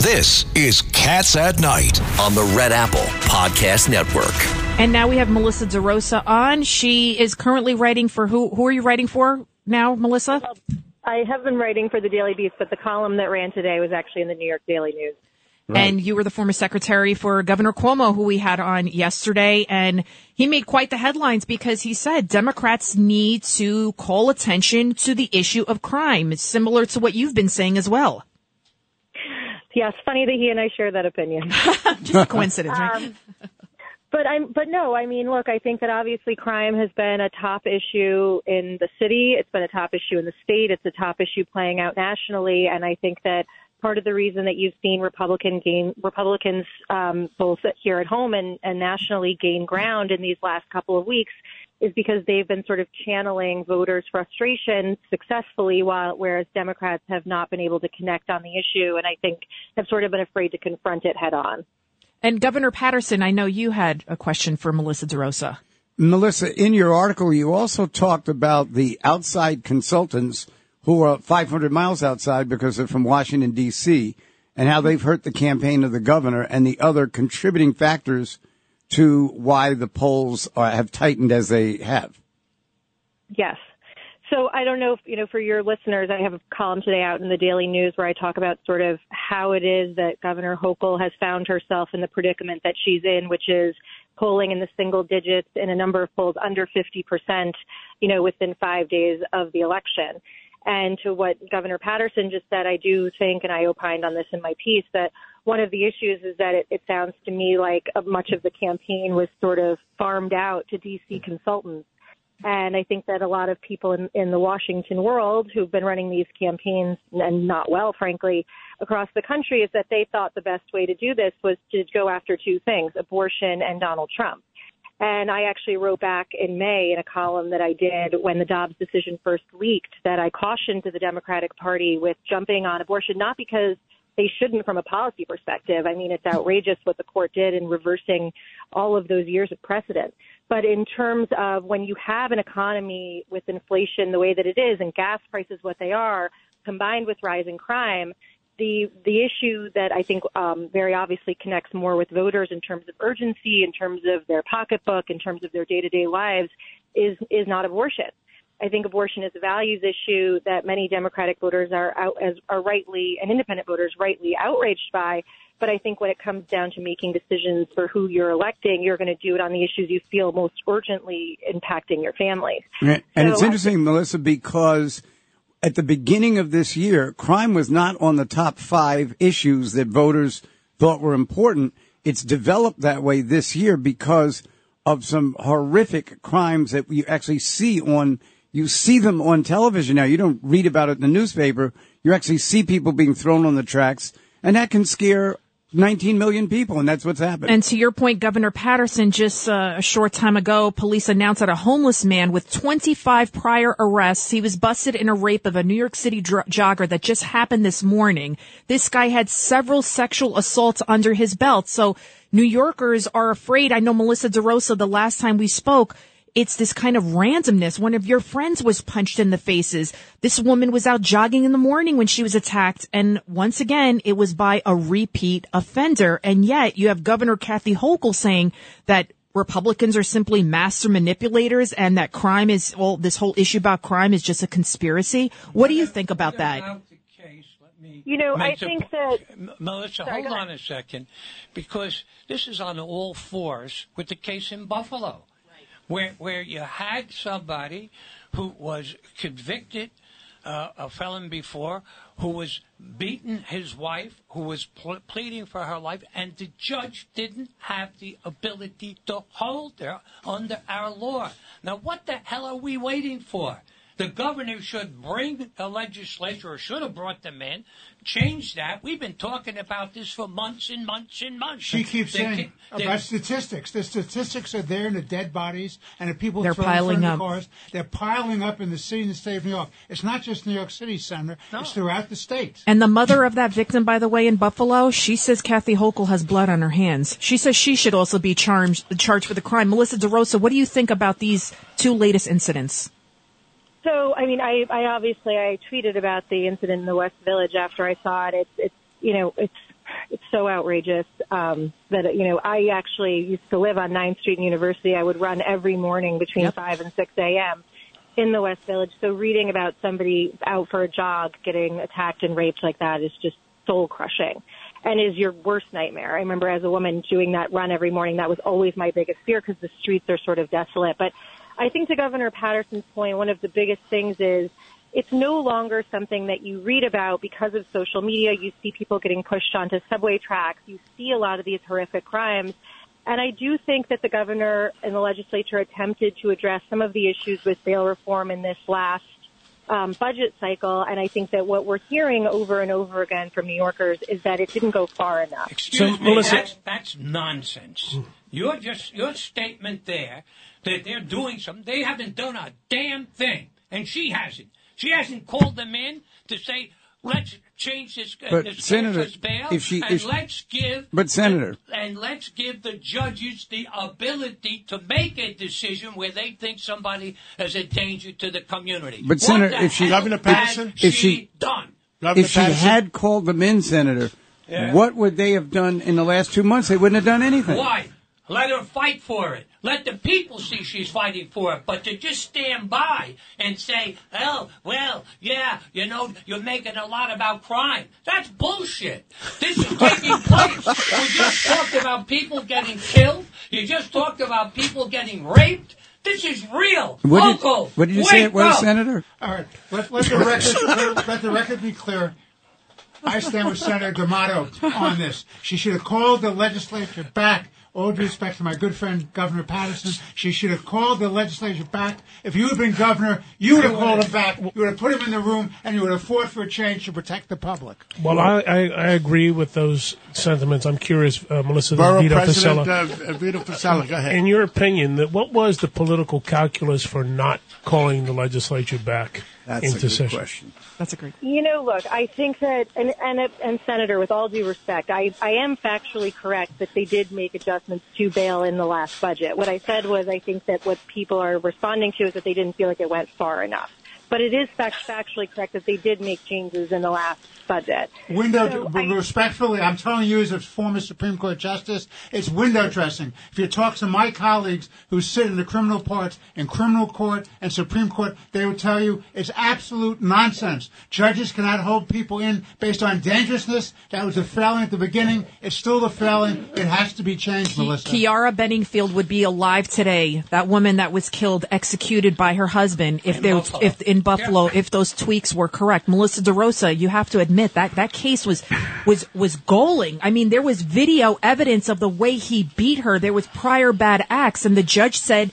This is Cats at Night on the Red Apple Podcast Network. And now we have Melissa DeRosa on. She is currently writing for who? Who are you writing for now, Melissa? I have been writing for the Daily Beast, but the column that ran today was actually in the New York Daily News. Right. And you were the former secretary for Governor Cuomo, who we had on yesterday. And he made quite the headlines because he said Democrats need to call attention to the issue of crime, similar to what you've been saying as well. Yes, funny that he and I share that opinion. Just a coincidence, right? Um, but I'm, but no, I mean, look, I think that obviously crime has been a top issue in the city. It's been a top issue in the state. It's a top issue playing out nationally. And I think that part of the reason that you've seen Republican gain, Republicans, um, both here at home and, and nationally gain ground in these last couple of weeks is because they've been sort of channeling voters' frustration successfully, while whereas Democrats have not been able to connect on the issue, and I think have sort of been afraid to confront it head on. And Governor Paterson, I know you had a question for Melissa DeRosa. Melissa, in your article, you also talked about the outside consultants who are 500 miles outside because they're from Washington, D.C., and how they've hurt the campaign of the governor and the other contributing factors to why the polls are, have tightened as they have. Yes. So I don't know if, you know, for your listeners, I have a column today out in the Daily News where I talk about sort of how it is that Governor Hochul has found herself in the predicament that she's in, which is polling in the single digits in a number of polls under 50%, you know, within five days of the election. And to what Governor Paterson just said, I do think, and I opined on this in my piece, that one of the issues is that it, it sounds to me like uh, much of the campaign was sort of farmed out to DC consultants. And I think that a lot of people in, in the Washington world who've been running these campaigns and not well, frankly, across the country is that they thought the best way to do this was to go after two things, abortion and Donald Trump. And I actually wrote back in May in a column that I did when the Dobbs decision first leaked that I cautioned to the Democratic Party with jumping on abortion, not because they shouldn't from a policy perspective. I mean, it's outrageous what the court did in reversing all of those years of precedent. But in terms of when you have an economy with inflation the way that it is and gas prices what they are, combined with rising crime, the the issue that I think um, very obviously connects more with voters in terms of urgency, in terms of their pocketbook, in terms of their day to day lives, is is not abortion. I think abortion is a values issue that many Democratic voters are out as are rightly and independent voters rightly outraged by. But I think when it comes down to making decisions for who you're electing, you're going to do it on the issues you feel most urgently impacting your family. And, and so it's interesting, think, Melissa, because at the beginning of this year, crime was not on the top five issues that voters thought were important. It's developed that way this year because of some horrific crimes that you actually see on you see them on television now. You don't read about it in the newspaper. You actually see people being thrown on the tracks, and that can scare 19 million people, and that's what's happening. And to your point, Governor Paterson, just uh, a short time ago, police announced that a homeless man with 25 prior arrests, he was busted in a rape of a New York City dr- jogger that just happened this morning. This guy had several sexual assaults under his belt. So New Yorkers are afraid. I know Melissa DeRosa, the last time we spoke, it's this kind of randomness. One of your friends was punched in the faces. This woman was out jogging in the morning when she was attacked. And once again, it was by a repeat offender. And yet you have Governor Kathy Hochul saying that Republicans are simply master manipulators and that crime is, well, this whole issue about crime is just a conspiracy. What do you think about that? You know, I think that Melissa, Sorry, hold on a second, because this is on all fours with the case in Buffalo where where you had somebody who was convicted, uh, a felon before, who was beating his wife, who was pl- pleading for her life, and the judge didn't have the ability to hold her under our law. Now, what the hell are we waiting for? The governor should bring the legislature, or should have brought them in, change that. We've been talking about this for months and months and months. She keeps They saying ca- they- about statistics. The statistics are there in the dead bodies and the people They're thrown piling of the up. cars. They're piling up in the city and the state of New York. It's not just New York City, Senator. It's throughout the state. And the mother of that victim, by the way, in Buffalo, she says Kathy Hochul has blood on her hands. She says she should also be charged charged for the crime. Melissa DeRosa, what do you think about these two latest incidents? So, I mean, I, I obviously I tweeted about the incident in the West Village after I saw it. It's, it's, you know, it's, it's so outrageous um, that you know I actually used to live on 9th Street University. I would run every morning between five and six a.m. in the West Village. So reading about somebody out for a jog getting attacked and raped like that is just soul crushing and is your worst nightmare. I remember as a woman doing that run every morning, that was always my biggest fear because the streets are sort of desolate. But I think to Governor Paterson's point, one of the biggest things is it's no longer something that you read about because of social media. You see people getting pushed onto subway tracks. You see a lot of these horrific crimes. And I do think that the governor and the legislature attempted to address some of the issues with bail reform in this last um, budget cycle. And I think that what we're hearing over and over again from New Yorkers is that it didn't go far enough. Excuse So, me, Melissa- that's, that's nonsense. Your just your statement there that they're doing something. They haven't done a damn thing, and she hasn't. She hasn't called them in to say, "Let's change this, uh, But, this Senator, this bail, if she- and if let's give." But, Senator- and let's give the judges the ability to make a decision where they think somebody is a danger to the community. But, What Senator, if she- hell Governor has Paterson? If she- done. Governor if she Paterson? had called them in, Senator, what would they have done in the last two months? They wouldn't have done anything. Why? Let her fight for it. Let the people see she's fighting for it. But to just stand by and say, oh, well, yeah, you know, you're making a lot about crime. That's bullshit. This is taking place. We just talked about people getting killed. You just talked about people getting raped. This is real. What did, Local. what did you say Wake it was, up. Senator? All right, let, let the record let the record be clear. I stand with Senator D'Amato on this. She should have called the legislature back. All due respect to my good friend Governor Paterson, she should have called the legislature back. If you had been governor, you would have called him back. You would have put him in the room, and you would have fought for a change to protect the public. Well, I, I, I agree with those sentiments. I'm curious, uh, Melissa Borough Vito President Fossella. uh, Vito Fossella, go ahead. In your opinion, that what was the political calculus for not calling the legislature back That's into a good question. That's a great. You know, look, I think that, and, and, and Senator, with all due respect, I, I am factually correct that they did make adjustments to bail in the last budget. What I said was I think that what people are responding to is that they didn't feel like it went far enough. But it is factually correct that they did make changes in the last budget. Window, So but I- respectfully, I'm telling you as a former Supreme Court justice, it's window dressing. If you talk to my colleagues who sit in the criminal parts in criminal court and Supreme Court, they will tell you it's absolute nonsense. Judges cannot hold people in based on dangerousness. That was a failing at the beginning. It's still a failing. It has to be changed, Melissa. Kiara Benningfield would be alive today. That woman that was killed, executed by her husband. If In there, Buffalo. if in Buffalo, Yeah. if those tweaks were correct, Melissa DeRosa, you have to admit that that case was was was galling. I mean, there was video evidence of the way he beat her. There was prior bad acts, and the judge said.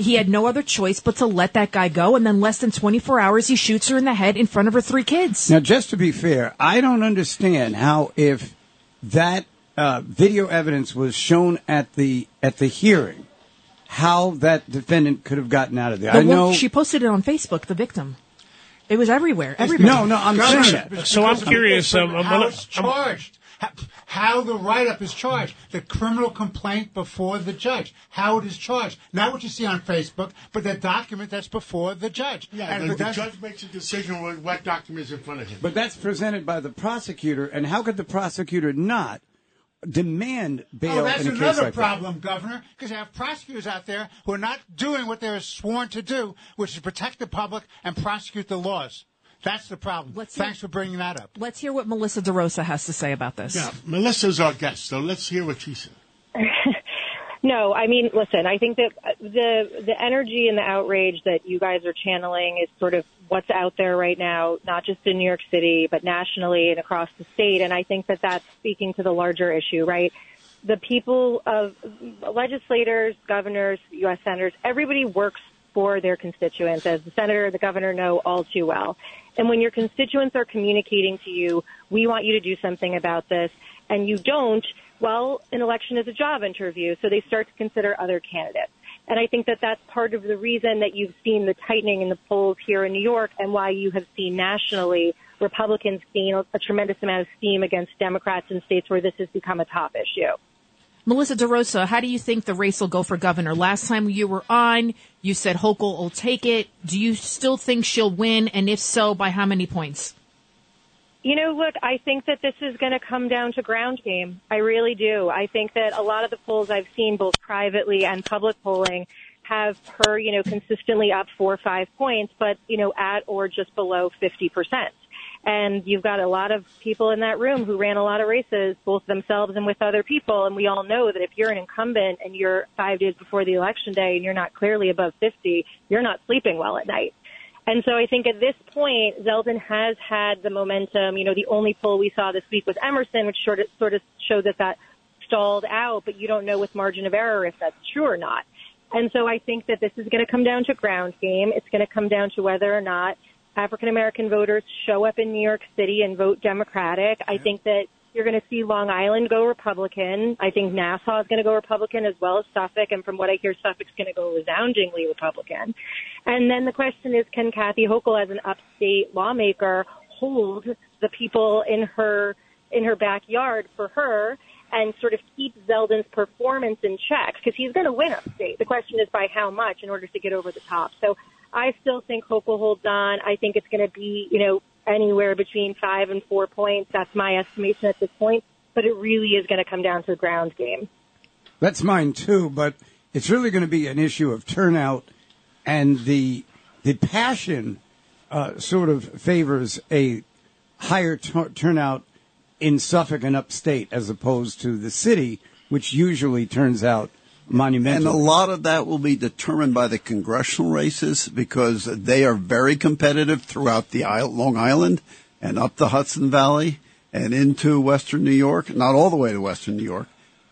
He had no other choice but to let that guy go, and then less than 24 hours, he shoots her in the head in front of her three kids. Now, just to be fair, I don't understand how if that uh, video evidence was shown at the at the hearing, how that defendant could have gotten out of there. The I one- know. she posted it on Facebook. The victim, it was everywhere. Everywhere. no, no, I'm Governor, saying that. So I'm curious, um, I'm how it's charged, how, how the write-up is charged, the criminal complaint before the judge, how it is charged, not what you see on Facebook, but the document that's before the judge. Yeah, And the, the judge makes a decision with what documents in front of him. But that's presented by the prosecutor, and how could the prosecutor not demand bail Oh, that's in a case another like that? problem, Governor, because you have prosecutors out there who are not doing what they're sworn to do, which is protect the public and prosecute the laws. That's the problem. Let's hear- Thanks for bringing that up. Let's hear what Melissa DeRosa has to say about this. yeah, Melissa's our guest, so let's hear what she said. No, I mean, listen, I think that uh, the the energy and the outrage that you guys are channeling is sort of what's out there right now, not just in New York City, but nationally and across the state. And I think that that's speaking to the larger issue, right? The people of legislators, governors, U.S. senators, everybody works for their constituents, as the senator, the governor know all too well. And when your constituents are communicating to you, we want you to do something about this, and you don't, well, an election is a job interview, so they start to consider other candidates. And I think that that's part of the reason that you've seen the tightening in the polls here in New York and why you have seen nationally Republicans gain a, tremendous amount of steam against Democrats in states where this has become a top issue. Melissa DeRosa, how do you think the race will go for governor? Last time you were on, you said Hochul will take it. Do you still think she'll win? And if so, by how many points? You know, look, I think that this is going to come down to ground game. I really do. I think that a lot of the polls I've seen, both privately and public polling, have her, you know, consistently up four or five points, but, you know, at or just below 50%. And you've got a lot of people in that room who ran a lot of races, both themselves and with other people. And we all know that if you're an incumbent and you're five days before the election day and you're not clearly above 50, you're not sleeping well at night. And so I think at this point, Zeldin has had the momentum. You know, the only poll we saw this week was Emerson, which sort of, sort of showed that that stalled out, but you don't know with margin of error if that's true or not. And so I think that this is going to come down to ground game. It's going to come down to whether or not African American voters show up in New York City and vote Democratic. I think that you're going to see Long Island go Republican. I think Nassau is going to go Republican as well as Suffolk. And from what I hear, Suffolk's going to go resoundingly Republican. And then the question is, can Kathy Hochul, as an upstate lawmaker, hold the people in her in her backyard for her and sort of keep Zeldin's performance in check because he's going to win upstate. The question is by how much in order to get over the top. So I still think Hochul holds on. I think it's going to be, you know, anywhere between five and four points. That's my estimation at this point. But it really is going to come down to the ground game. That's mine too, but it's really going to be an issue of turnout and the the passion uh, sort of favors a higher t- turnout in Suffolk and upstate as opposed to the city, which usually turns out monumental. And a lot of that will be determined by the congressional races because they are very competitive throughout the Long Island and up the Hudson Valley and into Western New York, not all the way to Western New York.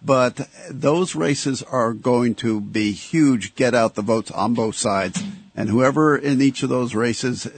But those races are going to be huge, get out the votes on both sides. And whoever in each of those races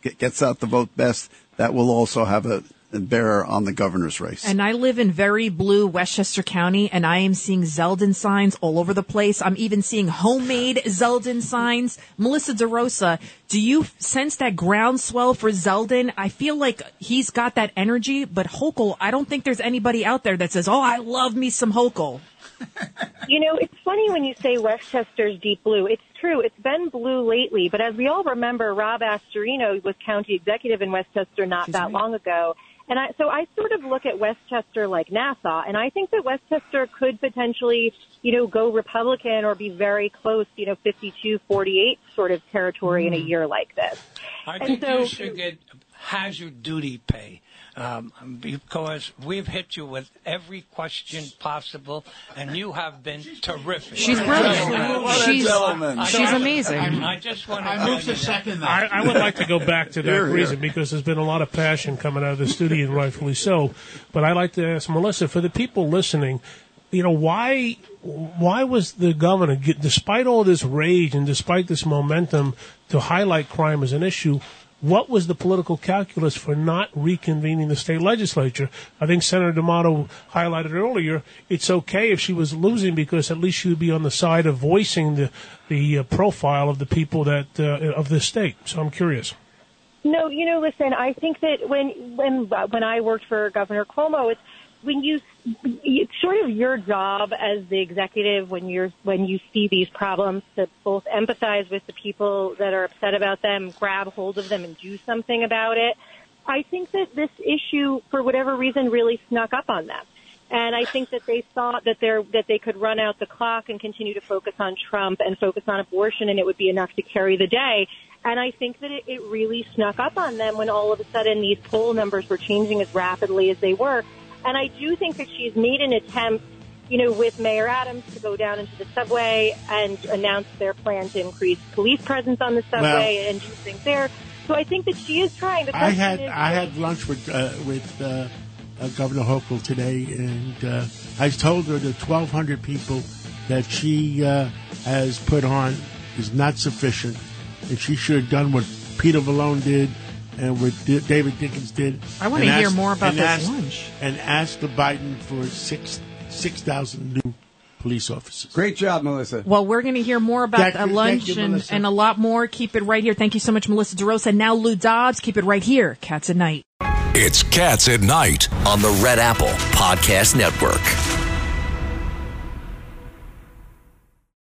gets out the vote best, that will also have a and bear on the governor's race. And I live in very blue Westchester County, and I am seeing Zeldin signs all over the place. I'm even seeing homemade Zeldin signs. Melissa DeRosa, do you sense that groundswell for Zeldin? I feel like he's got that energy, but Hochul, I don't think there's anybody out there that says, "Oh, I love me some Hochul." you know, it's funny when you say Westchester's deep blue. It's true. It's been blue lately, but as we all remember, Rob Astorino was county executive in Westchester not that long ago. And I, so I sort of look at Westchester like Nassau, and I think that Westchester could potentially, you know, go Republican or be very close, you know, 52-48 sort of territory mm. in a hmm. year like this. I and think so, you should get hazard duty pay um, because we've hit you with every question possible, and you have been terrific. She's brilliant. she's, she's amazing. I, I, just want to. I move to second that. I, I, would like to go back to that here, reason here. because there's been a lot of passion coming out of the studio, and rightfully so. But I'd like to ask Melissa for the people listening. You know why? Why was the governor, despite all this rage and despite this momentum to highlight crime as an issue, what was the political calculus for not reconvening the state legislature? I think Senator D'Amato highlighted earlier. It's okay if she was losing because at least she would be on the side of voicing the the uh, profile of the people that uh, of the state. So I'm curious. No, you know, listen. I think that when when when I worked for Governor Cuomo, it's when you it's sort of your job as the executive when you're when you see these problems to both empathize with the people that are upset about them, grab hold of them, and do something about it. I think that this issue, for whatever reason, really snuck up on them. And I think that they thought that they that they could run out the clock and continue to focus on Trump and focus on abortion, and it would be enough to carry the day. And I think that it, it really snuck up on them when all of a sudden these poll numbers were changing as rapidly as they were. And I do think that she's made an attempt, you know, with Mayor Adams to go down into the subway and announce their plan to increase police presence on the subway well, and do things there. So I think that she is trying. I had is, I had lunch with uh, with uh, uh, Governor Hochul today, and uh, I told her the 1,200 people that she uh, has put on is not sufficient, and she should have done what Peter Malone did and what D- David Dinkins did. I wanna hear asked- more about and this asked- lunch. And asked the Biden for six six thousand new police officers. Great job, Melissa. Well, we're going to hear more about that you- lunch you, and, and a lot more. Keep it right here. Thank you so much, Melissa DeRosa. Now Lou Dobbs. Keep it right here. Cats at Night. It's Cats at Night on the Red Apple Podcast Network.